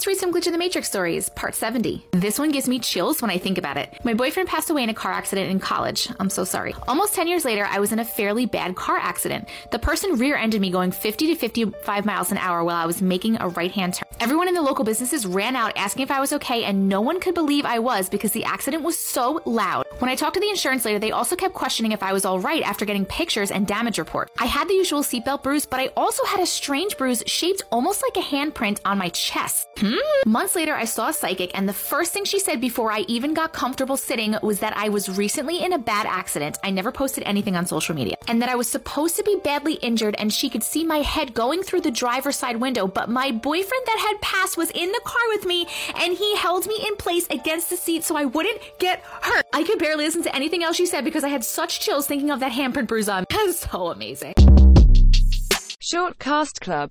Let's read some Glitch in the Matrix stories, part 70. This one gives me chills when I think about it. My boyfriend passed away in a car accident in college. I'm so sorry. Almost 10 years later, I was in a fairly bad car accident. The person rear ended me going 50 to 55 miles an hour while I was making a right hand turn. Everyone in the local businesses ran out asking if I was okay, and no one could believe I was because the accident was so loud. When I talked to the insurance later, they also kept questioning if I was all right after getting pictures and damage report. I had the usual seatbelt bruise, but I also had a strange bruise shaped almost like a handprint on my chest. Hmm? Mm. Months later, I saw a psychic, and the first thing she said before I even got comfortable sitting was that I was recently in a bad accident. I never posted anything on social media, and that I was supposed to be badly injured, and she could see my head going through the driver's side window. But my boyfriend that had passed was in the car with me, and he held me in place against the seat so I wouldn't get hurt. I could barely listen to anything else she said because I had such chills thinking of that handprint bruise on. That's so amazing. Short Cast Club